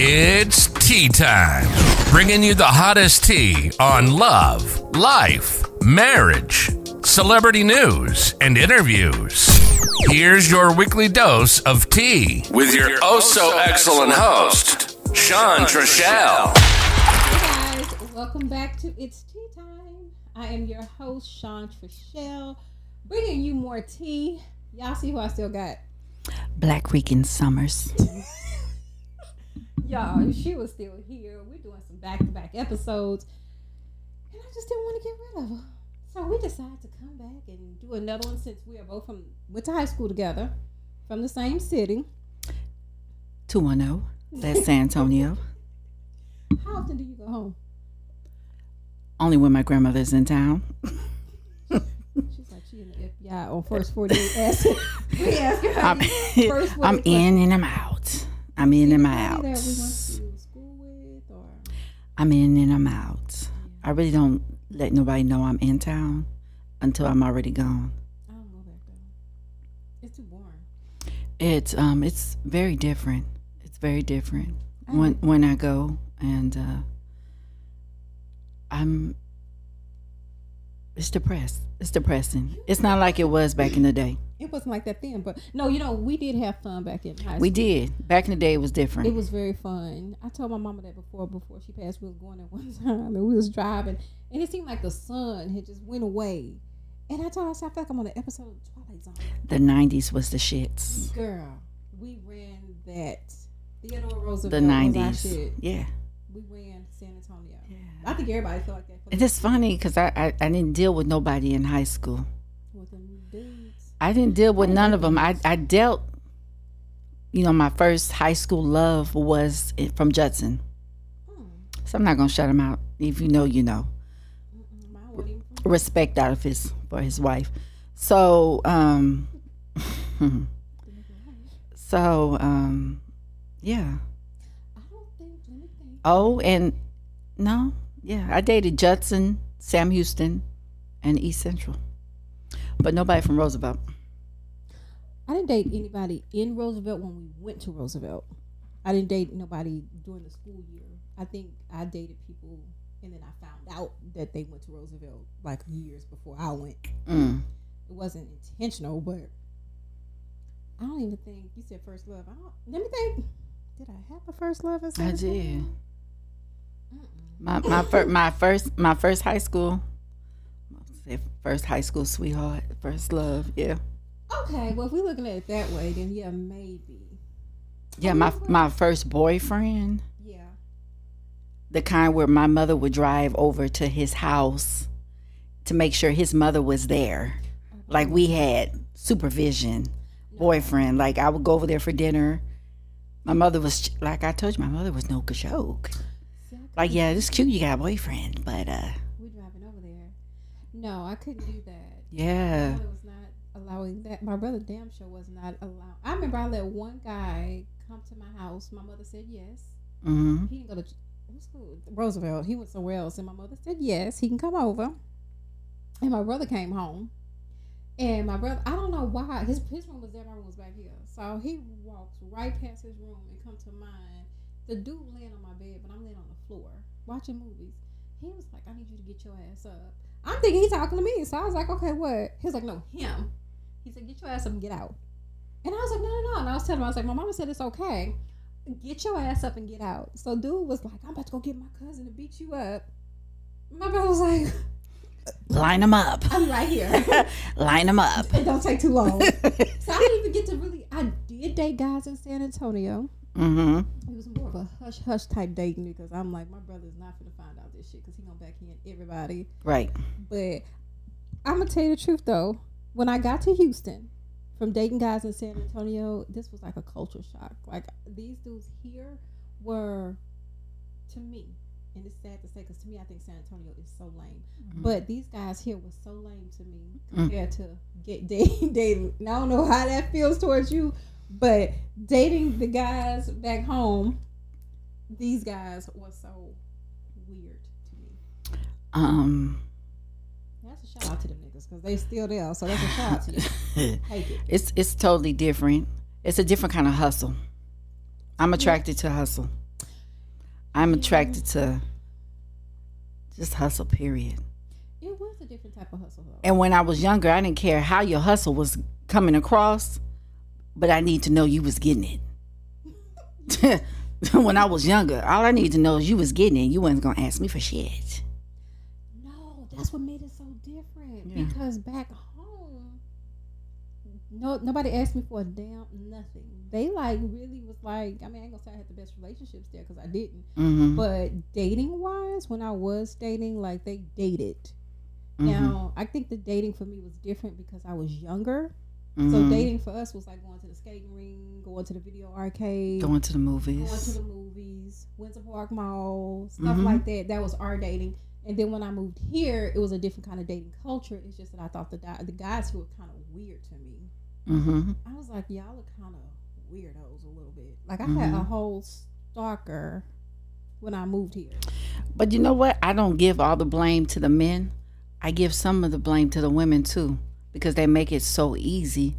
It's tea time, bringing you the hottest tea on love, life, marriage, celebrity news, and interviews. Here's your weekly dose of tea with your oh so excellent host, Shon Trachele. Hey guys, welcome back to It's Tea Time. I am your host, Shon Trachele, bringing you more tea. Y'all see who I still got? Black Rican Summers. Y'all, she was still here, we're doing some back to back episodes, and I just didn't want to get rid of her. So we decided to come back and do another one since we are both from went to high school together, from the same city. 210. That's San Antonio. How often do you go home? Only when my grandmother's in town. She's like she in the FBI on first forty eight asking. we ask her. I'm, First, what I'm in and I'm out. I'm in and I'm out. That we went to school with, or I'm in and I'm out. I really don't let nobody know I'm in town until I'm already gone. I don't know that though. It's too boring. It's um it's very different. It's very different when when I go and uh I'm it's depressed. It's depressing. It's not like it was back in the day. It wasn't like that then, but no, you know, we did have fun back in high school. We did. Back in the day it was different. It was very fun. I told my mama that before before she passed. We was going at one time and we was driving, and it seemed like the sun had just went away. And I told her, I said, I feel like I'm on an episode of Twilight Zone. the nineties was the shits. Girl, we ran that. Theodore Roosevelt. The was our nineties. Yeah. We ran San Antonio. I think everybody felt like that. It's funny because I, I, I didn't deal with nobody in high school. I didn't deal with none of them. I, I dealt, you know, my first high school love was from Judson. So I'm not going to shut him out. If you know, you know. Respect out of his, for his wife. So, um, so, um, yeah. Oh, and no, yeah, I dated Judson, Sam Houston, and East Central, but nobody from Roosevelt. I didn't date anybody in Roosevelt when we went to Roosevelt. I didn't date nobody during the school year. I think I dated people, and then I found out that they went to Roosevelt like years before I went. Mm. It wasn't intentional, but I don't even think you said first love. I don't. Let me think. Did I have a first love? I did. My my first my first my first high school, say first high school sweetheart, first love. Yeah, Okay, well, if we're looking at it that way, then yeah, maybe. yeah. My my first boyfriend, Yeah. the kind where my mother would drive over to his house to make sure his mother was there. Like we had supervision. Boyfriend, like I would go over there for dinner. My mother was like I told you, my mother was no joke. I Like, yeah, it's cute you got a boyfriend, but uh, No, I couldn't do that. yeah, My was not allowing that. My brother damn sure was not allowing. I remember I let one guy come to my house. My mother said yes. hmm He didn't go to? Roosevelt. He went somewhere else, and my mother said yes. He can come over. And my brother came home, and my brother I don't know why his his room was there. My room was back here. So he walks right past his room and come to mine. The dude laying on my bed, but I'm laying on the floor watching movies. He was like, "I need you to get your ass up." I'm thinking he's talking to me, so I was like, "Okay, what?" He was like, "No, him." He said, "Get your ass up and get out." And I was like, "No, no, no." And I was telling him, I was like, "My mama said it's okay. Get your ass up and get out." So dude was like, "I'm about to go get my cousin to beat you up." My brother was like, line them up, "I'm right here. line them up. it don't take too long." So I didn't even get to really. I did date guys in San Antonio. Hmm It was more of a hush hush type dating because I'm like, my brother's not gonna find out this shit because he gonna back in everybody. Right. But I'm gonna tell you the truth though. When I got to Houston, from dating guys in San Antonio, this was like a culture shock. Like these dudes here were, to me, and it's sad to say because to me, I think San Antonio is so lame. But these guys here were so lame to me compared to get dating. dating. And I don't know how that feels towards you, but dating the guys back home, these guys were so weird to me. Um, That's a shout out to them niggas because they still there. So that's a shout out to you. Take it. it's it's totally different. It's a different kind of hustle. I'm attracted to hustle. I'm attracted to just hustle. Period. It was a different type of hustle though. And when I was younger, I didn't care how your hustle was coming across, but I need to know you was getting it. when I was younger, all I need to know is you was getting it. You wasn't gonna ask me for shit. No, that's what made it so different. Yeah. Because back home, no nobody asked me for a damn nothing. They like really was like, I mean, I ain't gonna say I had the best relationships there because I didn't. Mm-hmm. But dating wise, when I was dating, like they dated. Mm-hmm. Now, I think the dating for me was different because I was younger. So Mhm. dating for us was like going to the skating ring, going to the video arcade, going to the movies, going to the movies, Windsor Park Mall, stuff Mhm. like that. That was our dating. And then when I moved here, it was a different kind of dating culture. It's just that I thought the the guys who were kind of weird to me. Mm-hmm. I was like, y'all are kind of weirdos a little bit. Like I had a Mhm. whole stalker when I moved here. But you know what? I don't give all the blame to the men. I give some of the blame to the women too, because they make it so easy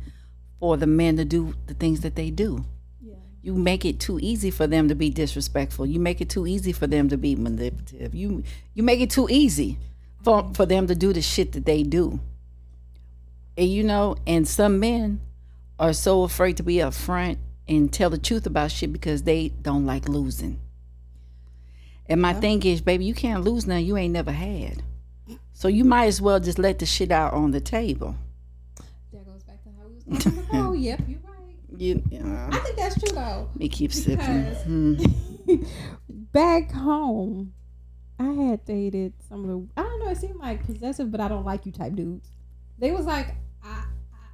for the men to do the things that they do. Yeah. You make it too easy for them to be disrespectful. You make it too easy for them to be manipulative. You you make it too easy for for them to do the shit that they do. And you know, and some men are so afraid to be upfront and tell the truth about shit because they don't like losing. And my Yeah. thing is, baby, you can't lose now you ain't never had. So you might as well just let the shit out on the table. That goes back to how we was talking oh, yep, you're right. You, uh, I think that's true though. me keep sipping. Hmm. Back home, I had dated some of the I don't know, it seemed like possessive, but I don't like you type dudes. They was like, I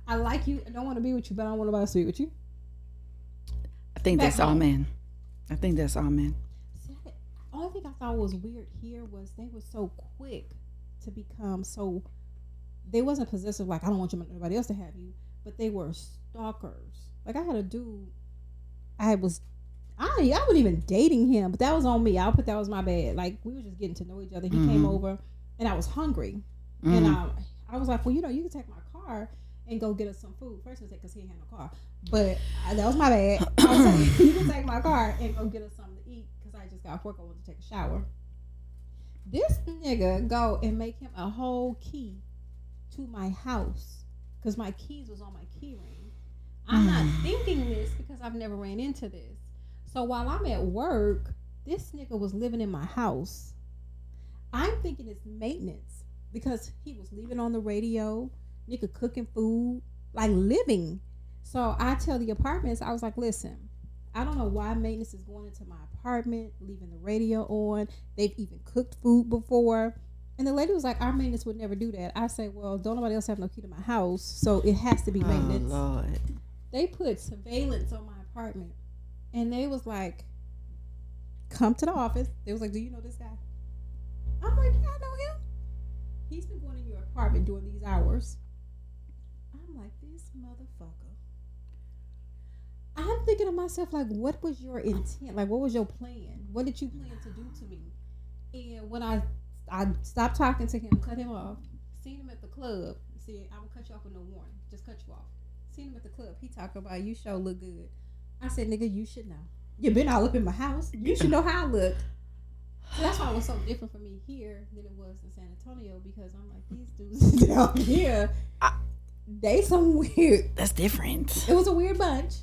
I, I like you, I don't want to be with you, but I don't want nobody to be with you. I think Back that's all home. men. I think that's all men. See, I- Only thing I thought was weird here was they were so quick to become so. They wasn't possessive like I don't want you nobody else to have you, but they were stalkers. Like I had a dude, I was, I I wasn't even dating him, but that was on me. I'll put that was my bad. Like we were just getting to know each other. He came Mhm. over, and I was hungry, and Mhm. um, I was like, well, you know, you can take my car and go get us some food. First, I said because he had no car, but uh, that was my bad. I was like, you can take my car and go get us something to eat because I just got off work. I wanted to take a shower. This nigga go and make him a whole key to my house because my keys was on my key ring. I'm not mm. thinking this because I've never ran into this. So while I'm at work, this nigga was living in my house. I'm thinking it's maintenance because he was leaving on the radio, nigga cooking food, like living. So I tell the apartments, I was like, listen, I don't know why maintenance is going into my apartment, leaving the radio on. They've even cooked food before. And the lady was like, our maintenance would never do that. I say, well, don't nobody else have no key to my house, so it has to be maintenance. Oh maintenance Lord. they put surveillance on my apartment and they was like come to the office they was like do you know this guy i'm like yeah i know him he's been going in your apartment during these hours i'm like this motherfucker i'm thinking to myself like what was your intent like what was your plan what did you plan to do to me and when i i stopped talking to him cut him off seen him at the club said i'm gonna cut you off with no warning just cut you off Seen him at the club. He talk about you show look good. I said, nigga, you should know. You been all up in my house. You should know how I look. So that's why it was so different for me here than it was in San Antonio because I'm like these dudes down here, they some weird. That's different. It was a weird bunch,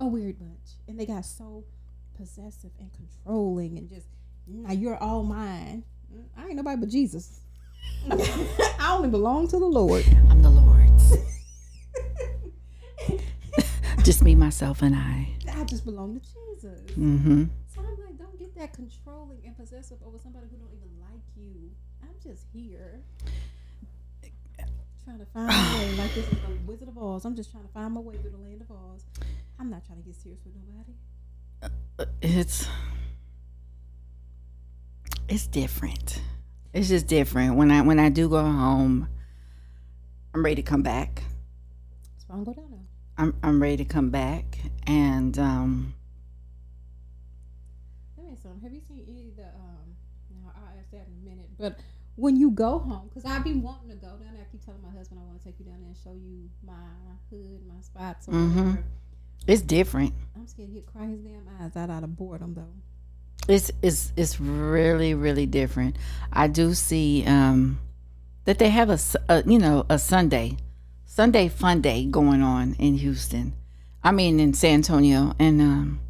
a weird bunch, and they got so possessive and controlling and just now you're all mine. I ain't nobody but Jesus. I only belong to the Lord. I'm the Lord's. Just me, myself, and I. I just belong to Jesus. Mm-hmm. So I'm like, don't get that controlling and possessive over somebody who don't even like you. I'm just here. Trying to find my way. Like this is the Wizard of Oz. I'm just trying to find my way through the land of Oz. I'm not trying to get serious with nobody. It's it's different. It's just different. When I when I do go home, I'm ready to come back. So I don't go down there. I'm I'm ready to come back, and um, Let me ask something. Have you seen any of the um? Now I'll ask that in a minute. But when you go home, because I've been wanting to go down there. I keep telling my husband I want to take you down there and show you my hood, my spots, or Mhm. whatever. It's different. I'm scared he'd cry his damn eyes out out of boredom though. It's it's it's really really different. I do see um, that they have a, a, you know a Sunday Sunday fun day going on in Houston. I mean in San Antonio, and um,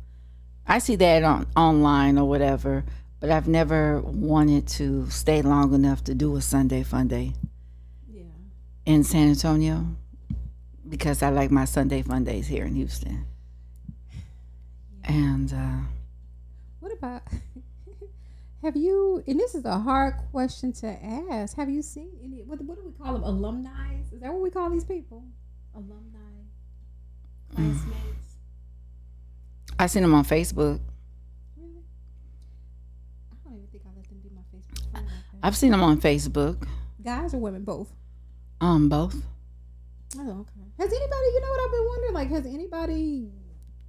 I see that on online or whatever. But I've never wanted to stay long enough to do a Sunday fun day Yeah. in San Antonio because I like my Sunday fun days here in Houston. And uh, What about? have you? And this is a hard question to ask. Have you seen any? What, what do we call them? Alumni? Is that what we call these people? Alumni, classmates. I seen them on Facebook. Really? I don't even think I let them be my Facebook. Like. I've seen them on Facebook. Guys or women, both. Um, both. Oh, okay. Has anybody? You know what I've been wondering? Like, has anybody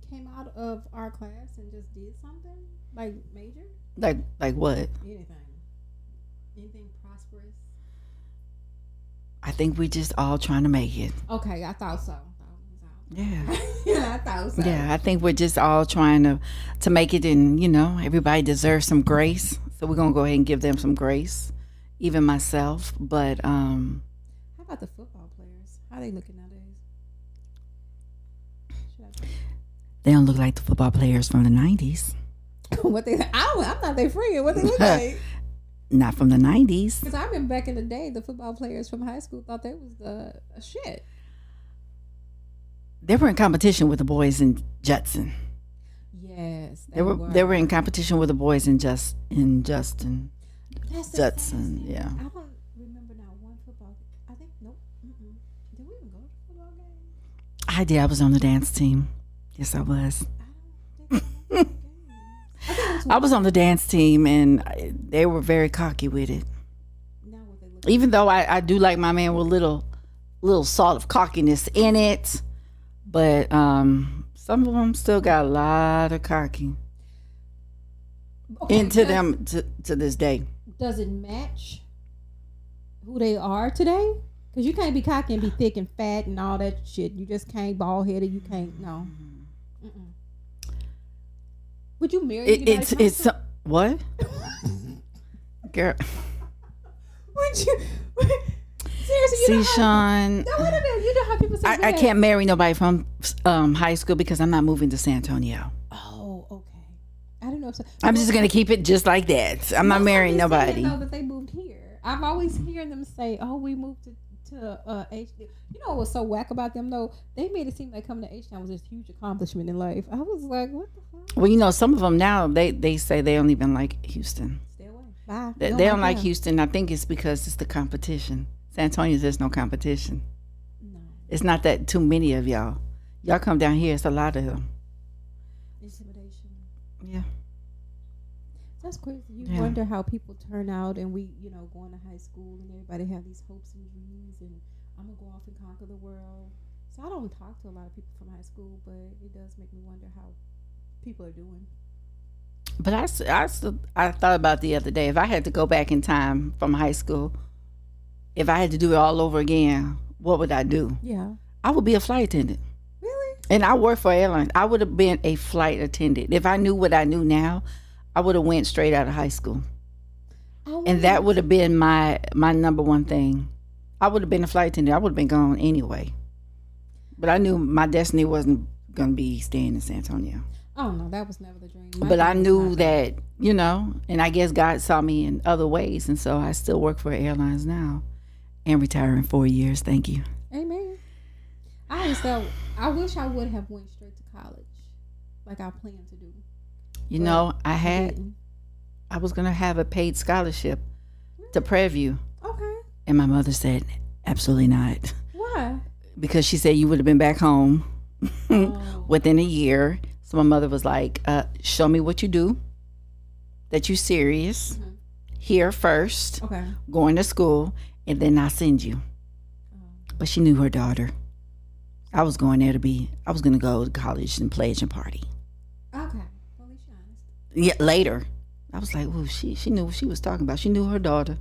came out of our class and just did something like major? Like, like what? Anything? Anything prosperous? I think we just all trying to make it. Okay, I thought so. Yeah. yeah, I thought so. Yeah, I think we're just all trying to to make it, and you know, everybody deserves some grace. So we're gonna go ahead and give them some grace, even myself. But um, How about the football players? How they looking they don't look like the football players from the '90s. I- what they? I I'm not their friend. What they look like? Not from the '90s. Because I remember back in the day, the football players from high school thought they was the a shit. They were in competition with the boys in Judson. Yes, They were they were in competition with the boys in just in Justin. That's Judson, yeah. I don't remember now one football. I think nope. Mm-mm. Did we even go to football game? I did. I was on the dance team. Yes, I was. I don't think I went to a game. I think it was on the dance team, and they were very cocky with it. now what they look Even though I, I do like my man with little little salt of cockiness in it, but um, some of them still got a lot of cocky Okay, into them to, to this day. Does it match who they are today? Because you can't be cocky and be thick and fat and all that shit. You just can't bald headed. You can't no. Mm-mm. Would you marry It, it's it's so- what girl? Would you? Seriously, you See, how, Shon, No, wait a minute. You know how people say I, I can't marry nobody from um, high school because I'm not moving to San Antonio. Oh, okay. I don't know. If so. I'm just gonna keep it just like that. I'm not marrying of them say nobody. Know that they moved here. I've always hearing them say, "Oh, we moved to to uh, H." You know what was so whack about them though? They made it seem like coming to H Town was this huge accomplishment in life. I was like, "What the fuck? Well, you know, some of them now they they say they don't even like Houston. Stay away. Bye." They, they don't like Houston. I think it's because it's the competition. San Antonio, there's no competition. No It's not that too many of y'all. Y'all come down here, it's a lot of them. That's crazy. You Yeah. wonder how people turn out, and we, you know, going to high school, and everybody have these hopes and dreams, and I'm gonna go off and conquer the world. So I don't talk to a lot of people from high school, but it does make me wonder how people are doing. But I, I, I thought about the other day if I had to go back in time from high school, if I had to do it all over again, what would I do? Yeah. I would be a flight attendant. Really? And I work for airlines. I would have been a flight attendant. If I knew what I knew now, I would have went straight out of high school. Oh, and that would have been my my number one thing. I would have been a flight attendant. I would have been gone anyway. But I knew my destiny wasn't going to be staying in San Antonio. Oh no, that was never the dream. My but I knew that, you know, and I guess God saw me in other ways. And so I still work for airlines now and retire in four years. Thank you. Amen. I thought I wish I would have went straight to college, like I planned to do. You But know, I had. I was going to have a paid scholarship to Prairie View. Okay. And my mother said, absolutely not. Why? Because she said you would have been back home Oh. within a year. So my mother was like, uh, show me what you do, that you serious, Mhm. here first, Okay. going to school, and then I'll send you. Oh. But she knew her daughter. I was going there to be, I was going to go to college and pledge and party. Yeah, later. I was like, well, she, she knew what she was talking about. She knew her daughter.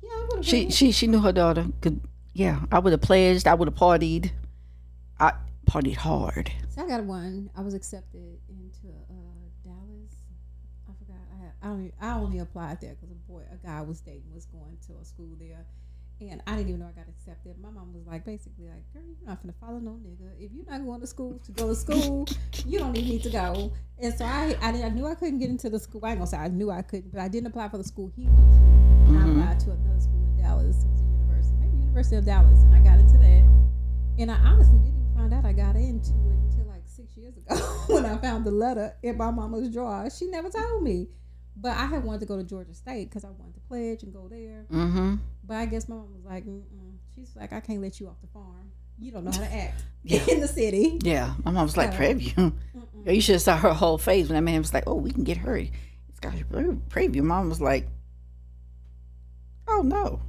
Yeah, I would have. She, she, she knew her daughter. Could, yeah, I would have pledged. I would have partied. I partied hard. So I got one. I was accepted into uh, Dallas I forgot. I had, I only I only applied there because a boy, a guy I was dating was going to a school there, and I didn't even know I got accepted. My mom was like, basically, like, girl, you're not gonna follow no nigga. If you're not going to school to go to school, you don't even need to go. And so I, I, I knew I couldn't get into the school. I ain't gonna say I knew I couldn't, but I didn't apply for the school he went to. Mhm. I applied to another school in Dallas. It was a university, maybe University of Dallas, and I got into that. And I honestly didn't even find out I got into it until like six years ago when I found the letter in my mama's drawer. She never told me. But I had wanted to go to Georgia State because I wanted to pledge and go there. Mm-hmm. But I guess my mom was like, Mm-mm. she's like, I can't let you off the farm. You don't know how to act Yeah. in the city. Yeah, my mom was like, So- preview. Mm-mm. You should have saw her whole face when that man was like, "Oh, we can get her." It's got preview. Mom was like, "Oh no."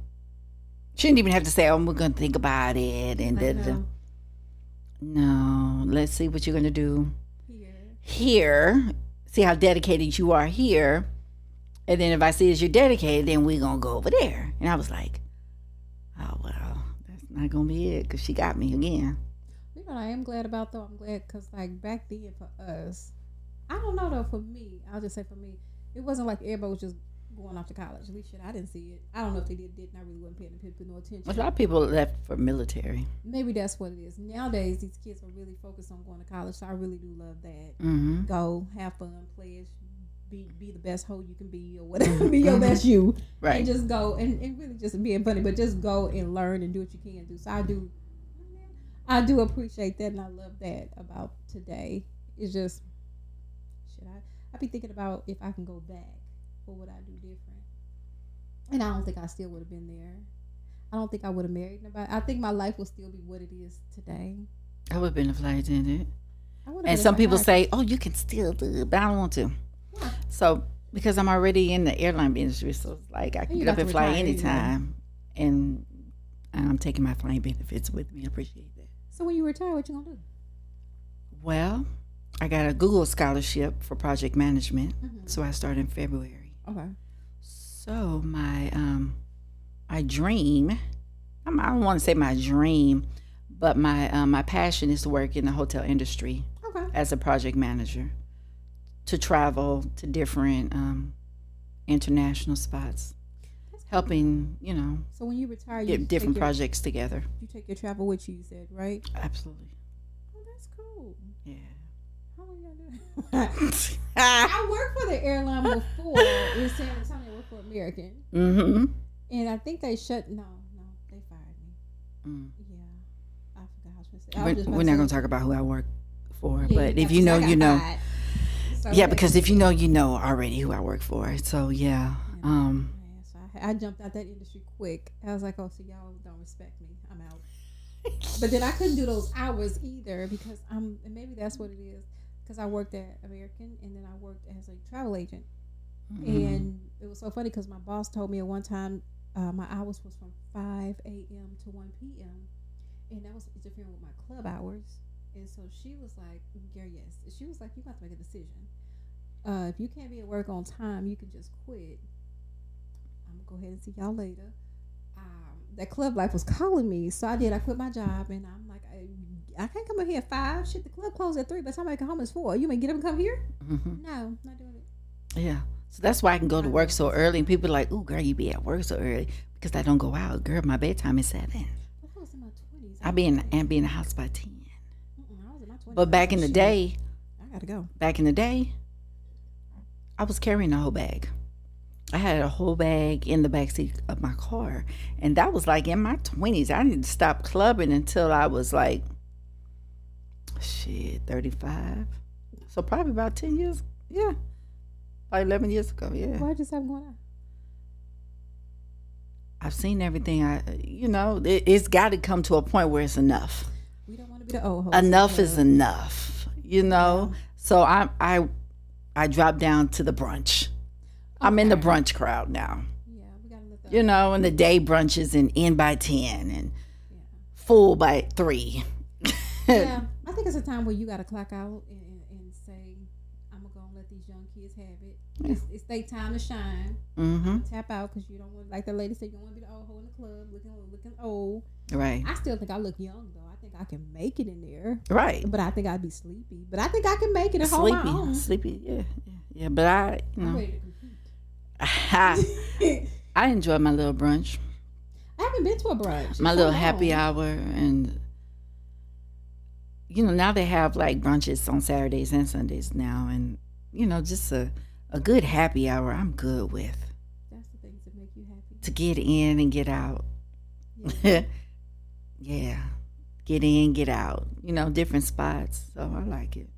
She didn't even have to say, "Oh, we're gonna think about it." And da, da, da. know. no, let's see what you're gonna do Here. here. See how dedicated you are here, and then if I see that you're dedicated, then we're gonna go over there. And I was like, "Oh well, that's not gonna be it," because she got me again. You know what I am glad about though? I'm glad because like back then for us, I don't know though. For me, I'll just say for me, it wasn't like everybody was just going off to college. At least shit, I didn't see it. I don't know if they did. Didn't I really wasn't paying paying no attention. A lot of people left for military. Maybe that's what it is. Nowadays, these kids are really focused on going to college. So I really do love that. Mm-hmm. Go have fun, pledge, be be the best hoe you can be, or whatever. be your mm-hmm. best you. Right. and just go and, and really just being funny, but just go and learn and do what you can do. So I do, I do appreciate that, and I love that about today. It's just, should I? I be thinking about if I can go back, what would I do different? And I don't think I still would have been there. I don't think I would have married nobody. I think my life would still be what it is today. I would have been a flight attendant. And some people say, "Oh, you can still do it," but I don't want to. So because I'm already in the airline industry, so it's like I can get up and fly anyway. anytime, and I'm taking my flying benefits with me. I appreciate that. So when you retire, what you gonna do? Well, I got a Google scholarship for project management, Mhm. so I start in February. Okay. So my um my dream, I'm, I don't want to say my dream, but my um, my passion is to work in the hotel industry Okay. as a project manager to travel to different um, international spots, helping you know So when you retire, you get different your- projects together. You take your travel with you. You said right. Absolutely, Oh, that's cool. yeah. How long y'all doing? I worked for the airline before in San Antonio. I worked for American, mm-hmm. and I think they shut. No, no, they fired me. Mm. Yeah, I forgot. I was gonna say. We're, we're not gonna talk about who I work for, Yeah, but if you know, you know. fired. So, Yeah, because if you know, you know already who I work for. So yeah, um, so I, I jumped out that industry quick. I was like, oh, so y'all don't respect me. I'm out. but then I couldn't do those hours either because I'm, and maybe that's what it is. Because I worked at American and then I worked as a travel agent. mhm. And it was so funny because my boss told me at one time uh, my hours was from 5 a.m. to 1 p.m. And that was interfering with my club hours. And so she was like, Gary, yes. She was like, you got to make a decision. Uh, if you can't be at work on time, you can just quit. I'm going to go ahead and see y'all later. Um, that club life was calling me. So I did. I quit my job and I'm like, I, I can't come in here at 5. Shit, the club closed at 3. By the time I get home, it's 4. You may get up and come here? Mhm. No, not doing it. yeah. So that's why I can go to work so early, and people are like, "Ooh, girl, you be at work so early because I don't go out, girl. My bedtime is seven. I was in my 20s. I be in and be in the house by ten. But back in the day, I gotta go. back in the day, I was carrying a whole bag. I had a whole bag in the backseat of my car. And that was like in my 20s. I didn't stop clubbing until I was like, shit, 35. So probably about 10 years. Yeah. About 11 years ago. Yeah. Why just have going on? I've seen everything. I, you know, it, it's got to come to a point where it's enough. We don't want to be the old host. enough is enough you know so i i i dropped down to the brunch i'm in the brunch crowd now Yeah, we gotta let that. you know and the day brunches and in by 10 and Yeah. full by 3 yeah, I think it's a time where you gotta clock out and, and, say, "I'm gonna go and let these young kids have it. It's, it's their time to shine. mm-hmm Tap out because you don't want, like the lady said, you don't want to be the old hoe in the club, looking looking old. right I still think I look young though. I can make it in there, right but I think I'd be sleepy. But I think I can make it and hold my sleepy sleepy yeah, yeah Yeah, but I, you know, ready to compete. I, I enjoy my little brunch, I haven't been to a brunch. my little happy hour, and you know now they have like brunches on Saturdays and Sundays now, and you know just a a good happy hour. I'm good with That's the things that make you happy. to get in and get out. Yeah. yeah, get in, get out. You know, different spots. So I like it.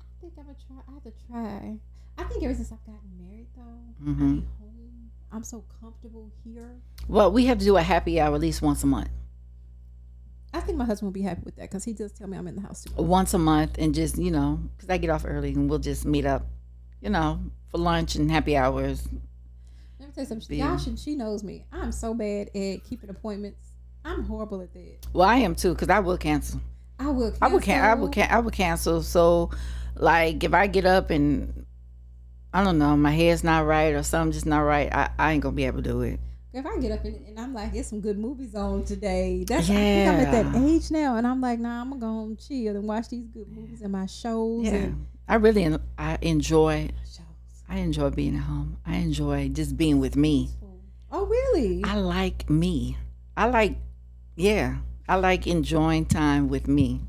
I think I'm gonna try. I have to try. I think ever since I've gotten married, though, I Mhm. be home. I'm so comfortable here. Well, we have to do a happy hour at least once a month. I think my husband will be happy with that because he does tell me I'm in the house too. once a month and just you know because i get off early and we'll just meet up you know for lunch and happy hours Let me tell you something. Y'all she knows me. I'm so bad at keeping appointments. I'm horrible at that. well i am too because i will cancel I will. Cancel. i would can i would can i would cancel so like if i get up and i don't know my head's not right or something just not right i, I ain't gonna be able to do it If I get up and, and I'm like, "There's some good movies on today." That's I think I'm at that age now, and I'm like, "Nah, I'm gonna go and chill and watch these good movies and my shows yeah and i really en- i enjoy shows." i enjoy being at home i enjoy just being with me Oh, really? i like me i like yeah i like enjoying time with me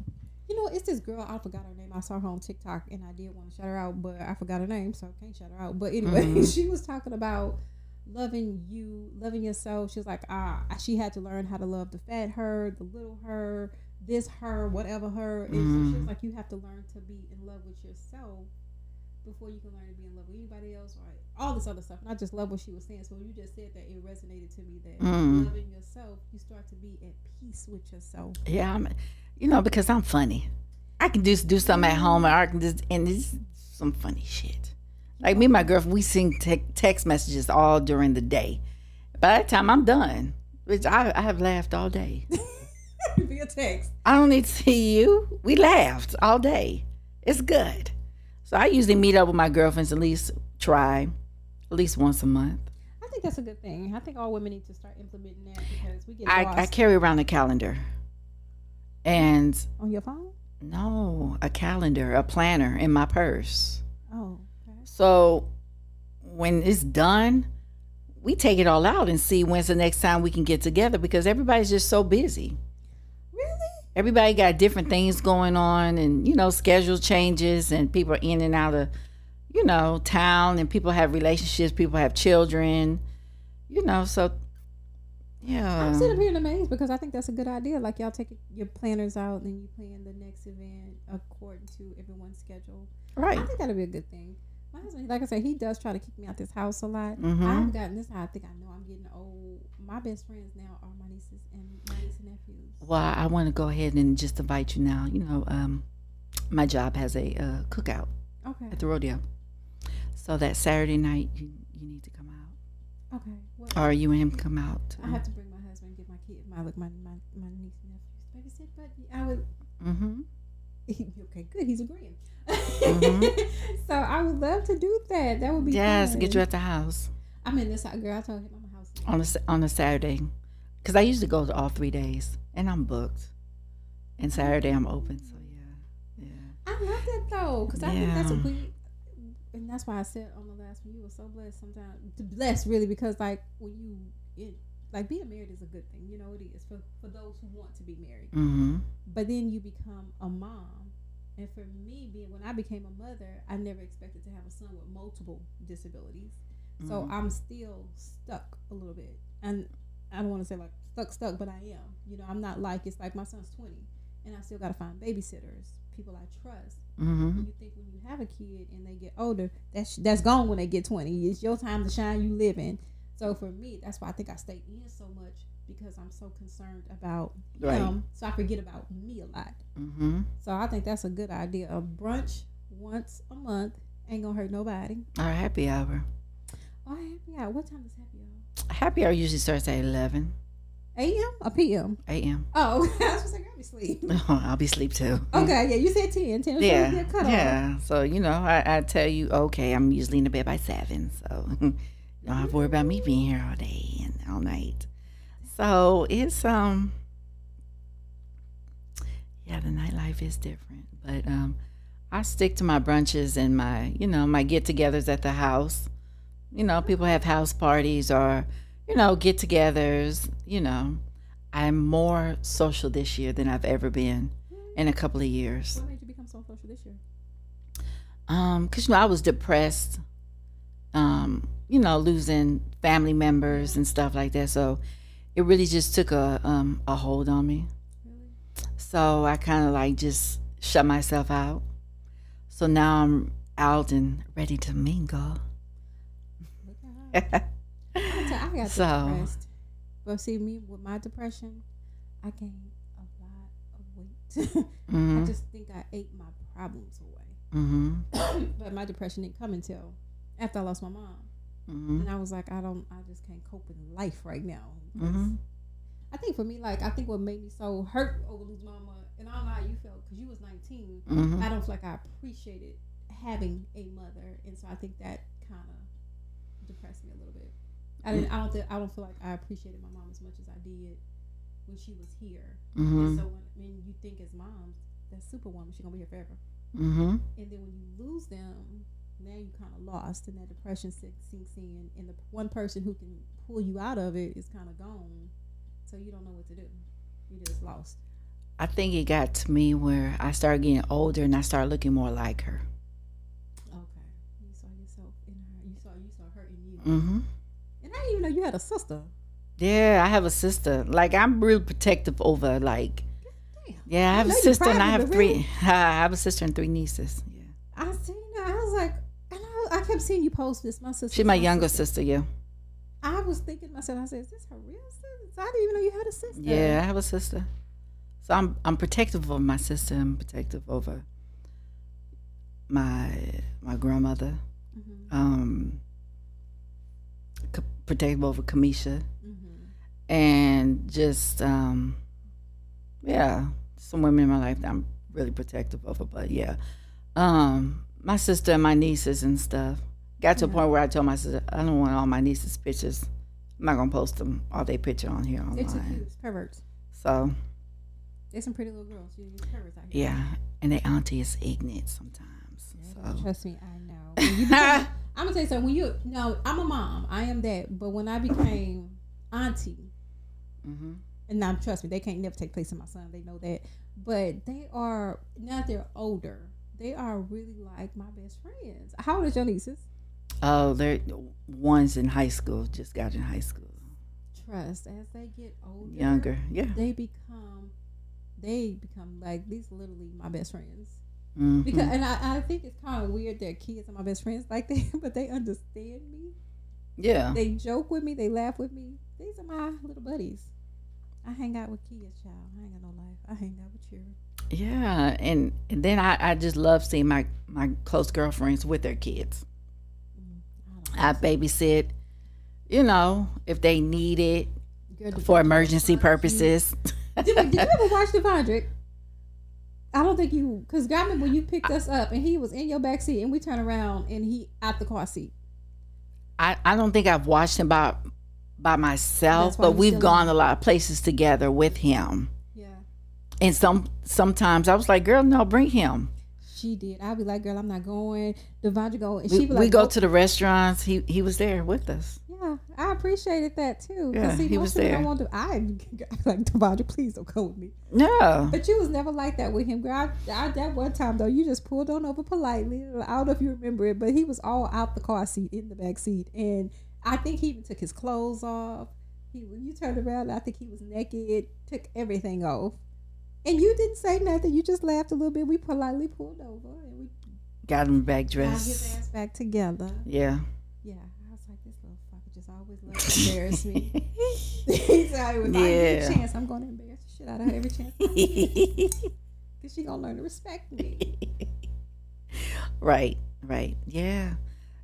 You know, it's this girl. I forgot her name. I saw her on TikTok, and I did want to shout her out, but I forgot her name, so I can't shout her out. But anyway, Mhm. she was talking about loving you, loving yourself. She was like, ah, she had to learn how to love the fat her, the little her, this her, whatever her. And so she was Mhm. like, you have to learn to be in love with yourself before you can learn to be in love with anybody else, or all this other stuff. And I just love what she was saying. So when you just said that, it resonated to me that Mm. loving yourself, you start to be at peace with yourself. Yeah, I'm, you know, because I'm funny. I can just do something at home, and I can just and it's some funny shit. Like me, and my girlfriend, we sing te- text messages all during the day. By that time, I'm done. Which I, I have laughed all day. Via text. I don't need to see you. We laughed all day. It's good. So I usually meet up with my girlfriends at least try, at least once a month. I think that's a good thing. I think all women need to start implementing that because we get I, lost I carry around a calendar, and on your phone. no, a calendar, a planner in my purse. Oh, okay. So when it's done, we take it all out and see when's the next time we can get together because everybody's just so busy. Everybody got different things going on and you know, schedule changes and people are in and out of, you know, town and people have relationships, people have children, you know, so yeah. I'm sitting up here in amaze because I think that's a good idea. Like y'all take your planners out and you plan the next event according to everyone's schedule. Right. I think that'd be a good thing. My husband, like I said, he does try to kick me out this house a lot. Mhm. I've gotten this. I think I know I'm getting old. My best friends now are my nieces and my nieces and nephews. Well, I want to go ahead and just invite you now. You know, um, my job has a uh, cookout Okay. at the rodeo. So that Saturday night, you, you need to come out. Okay. What, Or you and him come out. I have to bring my husband and get my kid, my look, my my, my niece and nephews babysit. But I would. Mm-hmm. okay, good. He's agreeing. Mhm. so I would love to do that. That would be Yes, fun. get you at the house I'm in this girl. I told him I'm a house. on a on a Saturday, because I usually go to all three days, and I'm booked. And Saturday I'm open, so yeah, yeah. I love that though, because I think that's a we, and that's why I said on the last one you were so blessed. Sometimes blessed really because like when you it, like being married is a good thing, you know it is for for those who want to be married. Mm-hmm. But then you become a mom, and for me, being when I became a mother, I never expected to have a son with multiple disabilities. So Mhm. I'm still stuck a little bit, and I don't want to say like stuck, stuck, but I am. You know, I'm not like it's like my son's 20, and I still got to find babysitters, people I trust. Mm-hmm. You think when you have a kid and they get older, that's that's gone when they get 20. It's your time to shine. You live in. So for me, that's why I think I stay in so much because I'm so concerned about Right. him, so I forget about me a lot. Mm-hmm. So I think that's a good idea. A brunch once a month ain't gonna hurt nobody. Our happy hour. Oh, happy hour. What time is happy hour? Happy hour usually starts at 11 A.M. or P.M. a.m. Oh, I was just like, I'll be asleep. I'll be asleep too. Okay, yeah, you said 10. 10 Yeah, yeah, cut yeah. So you know, I, I tell you, okay, I'm usually in the bed by seven, so you don't have to worry about me being here all day and all night. So it's um, yeah, the nightlife is different, but um, I stick to my brunches and my, you know, my get-togethers at the house. You know, people have house parties or, you know, get-togethers. You know, I'm more social this year than I've ever been in a couple of years. What made you become so social this year? Um, cause you know I was depressed. Um, you know, losing family members and stuff like that. So it really just took a um a hold on me. So I kind of like just shut myself out. So now I'm out and ready to mingle. Look at her. I got So- depressed. But see, me with my depression, I gained a lot of weight. I hmm just think I ate my problems away. hmm but my depression didn't come until after I lost my mom. Hmm And I was like, I don't, I just can't cope with life right now. hmm I think for me, like, I think what made me so hurt over losing mama, and I don't know how you felt because you was 19. hmm I don't feel like I appreciated having a mother, and so I think that kind of depressed me a little bit. I didn't. I don't. Think, I don't feel like I appreciated my mom as much as I did when she was here. hmm And so when, when you think as moms, that superwoman, she's gonna be here forever. hmm And then when you lose them, now you kind of lost, and that depression sinks, in, and the one person who can pull you out of it is kind of gone. So you don't know what to do. You just lost. I think it got to me where I started getting older and I started looking more like her. Okay, you saw yourself in her. You saw you saw her in you. Mm-hmm. And I didn't even know you had a sister. Yeah, I have a sister. Like I'm real protective over like Damn. yeah, I have a sister and I have three. I have a sister and three nieces. Yeah, I seen her. I was like, I, kept seeing you post this. My sister. she's my younger sister. Yeah, I was thinking to myself. I said, is this her real sister? I didn't even know you had a sister. yeah, I have a sister. So I'm I'm protective of my sister. I'm protective over my my grandmother. Mhm, Um, c- protective over Kamisha mhm. and just um, yeah, some women in my life that I'm really protective over. But yeah, um, my sister and my nieces and stuff got to a point where I told my sister I don't want all my nieces' pictures. I'm not gonna post them all their picture on here They're too online. cute. It's perverts. So They're some pretty little girls. Perverts out here. yeah, and their auntie is ignorant sometimes. Yeah, So Trust me, I know. Become- I'm gonna tell you something. When you no, I'm a mom. I am that. But when I became auntie, hmm and now trust me, they can't never take place in my son. They know that. But they are now that they're older. They are really like my best friends. How old is your nieces? oh, they're one's in high school. Just got in high school. Trust as they get older, Younger, yeah. they become they become like these literally my best friends. Mhm. Because and I, I think it's kind of weird that kids are my best friends like that, but they understand me. yeah. They joke with me, they laugh with me. These are my little buddies. I hang out with kids, child. I ain't got no life. I hang out with children. Yeah, and, and then I, I just love seeing my, my close girlfriends with their kids. Mm, I babysit, you know, if they need it for emergency purposes. Did, did you ever watch the Devondrick? I don't think you, because I remember when you picked us up and he was in your back seat and we turned around and he out the car seat. I, I don't think I've watched him by by myself, but we've gone in. a lot of places together with him. And some sometimes I was like, girl, no, bring him. she did. I'd be like, girl, I'm not going. Devondrick go, and We, she be like, we go "Oh, to the restaurants. He he was there with us. Yeah, I appreciated that too. Yeah, see, he most was women don't. Want to, I I'm like Devondrick, please don't go with me. No. But you was never like that with him, girl. I, I, that one time though, you just pulled on over politely. I don't know if you remember it, but he was all out the car seat in the back seat, and I think he even took his clothes off. He when you turned around, I think he was naked, took everything off, and you didn't say nothing. You just laughed a little bit. We politely pulled over and we Got him back dressed. got his ass back together. Yeah. Yeah, I was like, this little fucker just always loves to embarrass me. he said, if I get Yeah. a chance, I'm going to embarrass the shit out of her every chance. Because she going to learn to respect me. right, right. Yeah.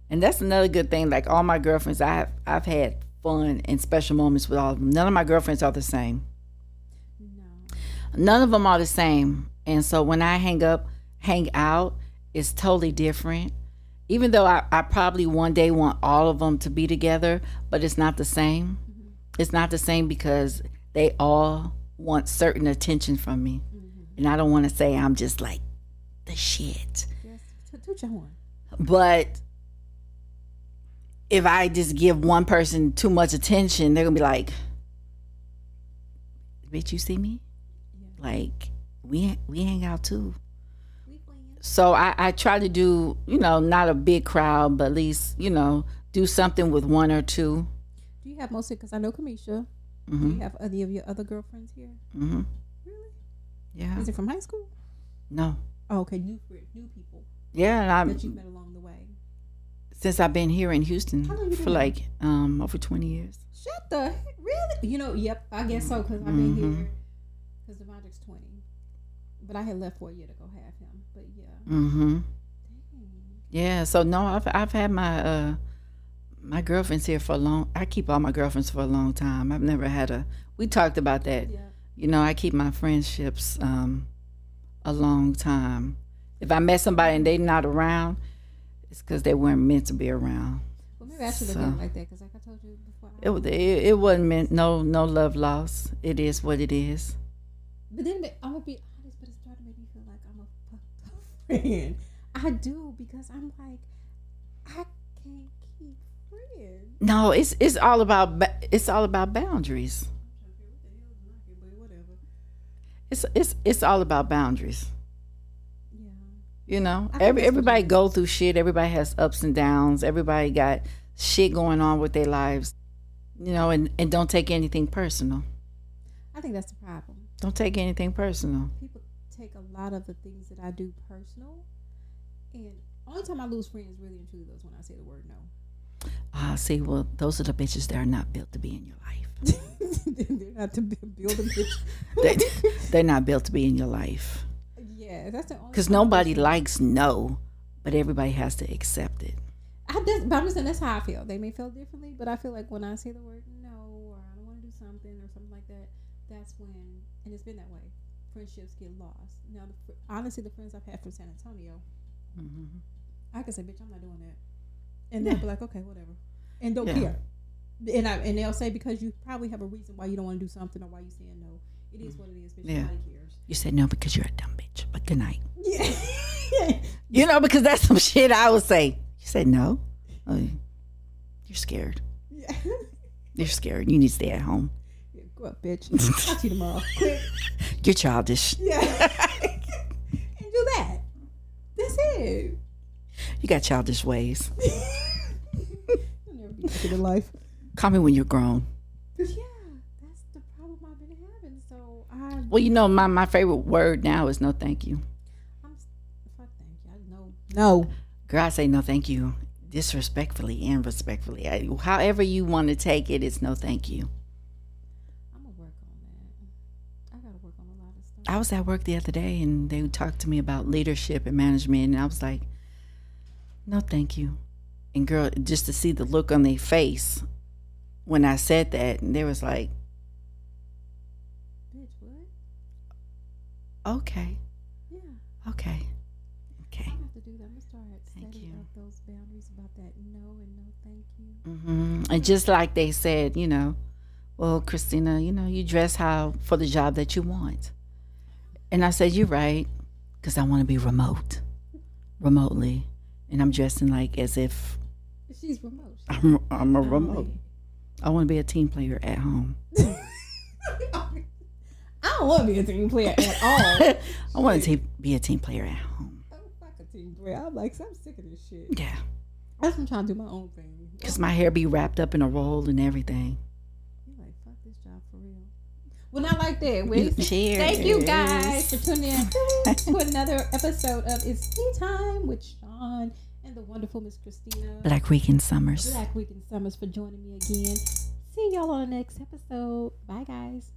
And that's another good thing. Like all my girlfriends, I've I've had fun and special moments with all of them. None of my girlfriends are the same. No. None of them are the same. And so when I hang up, hang out, it's totally different. Even though I, I probably one day want all of them to be together, but it's not the same. It's not the same because they all want certain attention from me. And I don't want to say I'm just like the shit. Horn. But if I just give one person too much attention, they're gonna be like, "Bitch, you see me? Like we we hang out too." So I, I try to do, you know, not a big crowd, but at least, you know, do something with one or two. Do you have mostly? Because I know Kamisha. Do hmm you have any of your other girlfriends here? hmm Really? Yeah. Is it from high school? No. Oh, okay. New new people Yeah, and I'm that you met along the way. since I've been here in Houston How long you for like um over twenty years. Shut the heck, really? You know, yep, I guess so because I've been Mhm. here because Devondrick's twenty, but I had left for a year to go have him. But yeah, Mm-hmm. Dang. Yeah. So no, I've I've had my uh my girlfriends here for a long. I keep all my girlfriends for a long time. I've never had a. We talked about that. yeah. You know, I keep my friendships um a long time. If I met somebody and they not around, it's because they weren't meant to be around. Well, maybe I should have So- it like that because, like I told you before. I, It, it it wasn't meant. No no love lost. It is what it is. But then I'm gonna be honest, but it's starting to make me feel like I'm a fucked up friend. I do because I'm like, I can't keep friends. No, it's it's all about it's all about boundaries. Whatever. It's it's it's all about boundaries. Yeah. You know, every everybody go through shit. Everybody has ups and downs. Everybody got shit going on with their lives. You know, and and don't take anything personal. I think that's the problem. Don't take anything personal. people take a lot of the things that I do personal, and only time I lose friends really and truly is when I say the word no. Ah, see, well, those are the bitches that are not built to be in your life. They're not to bu- build a bitch. They, they're not built to be in your life yeah, that's the only. because time I lose nobody likes no, but everybody has to accept it. I just, but I'm just saying that's how I feel. They may feel differently, but I feel like when I say the word no or I don't want to do something or something like that, that's when, and it's been that way. Friendships get lost. Now, the, fr- honestly, the friends I've had from San Antonio, Mm-hmm. I can say, "Bitch, I'm not doing that," and they'll be like, "Okay, whatever," and don't Yeah. care. And I and they'll say because you probably have a reason why you don't want to do something or why you saying no. It is what it is, bitch. Yeah. Nobody cares. You said no because you're a dumb bitch. But good night. Yeah. You know, because that's some shit I would say. You said no. Oh, you're scared. yeah. You're scared. You need to stay at home. Up, bitch. Talk to you tomorrow. You're childish. yeah. and do that. That's it. You got childish ways. You'll never be happy in life. Call me when you're grown. Yeah, that's the problem I've been having. So I, Well, you know, my, my favorite word now is no thank you. I'm fuck. Thank you. I know. No. Girl, I say no thank you disrespectfully and respectfully. I, however you want to take it, it's no thank you. I was at work the other day and they talked to me about leadership and management, and I was like, no thank you. And girl, just to see the look on their face when I said that, and they was like, Bitch, what? okay, Yeah. okay, okay. I have to do that. I'm gonna start Thank setting you. up those boundaries about that no and no thank you. Mm-hmm. And just like they said, you know, well, Christina, you know, you dress how for the job that you want. And I said, you're right, because I want to be remote, remotely, and I'm dressing like as if She's remote. I'm, I'm a remote. I want to be a team player at home. I don't want to be a team player at all. I want to be a team player at home. I'm like a team player. I'm like, I'm sick of this shit. Yeah, That's why I'm trying to do my own thing. because my hair be wrapped up in a roll and everything. Well, not like that. Wait. Cheers. Thank you guys for tuning in to another episode of It's Tea Time with Shon and the wonderful Miss Christina. Black Weekend Summers. Black Weekend Summers for joining me again. See y'all on the next episode. Bye, guys.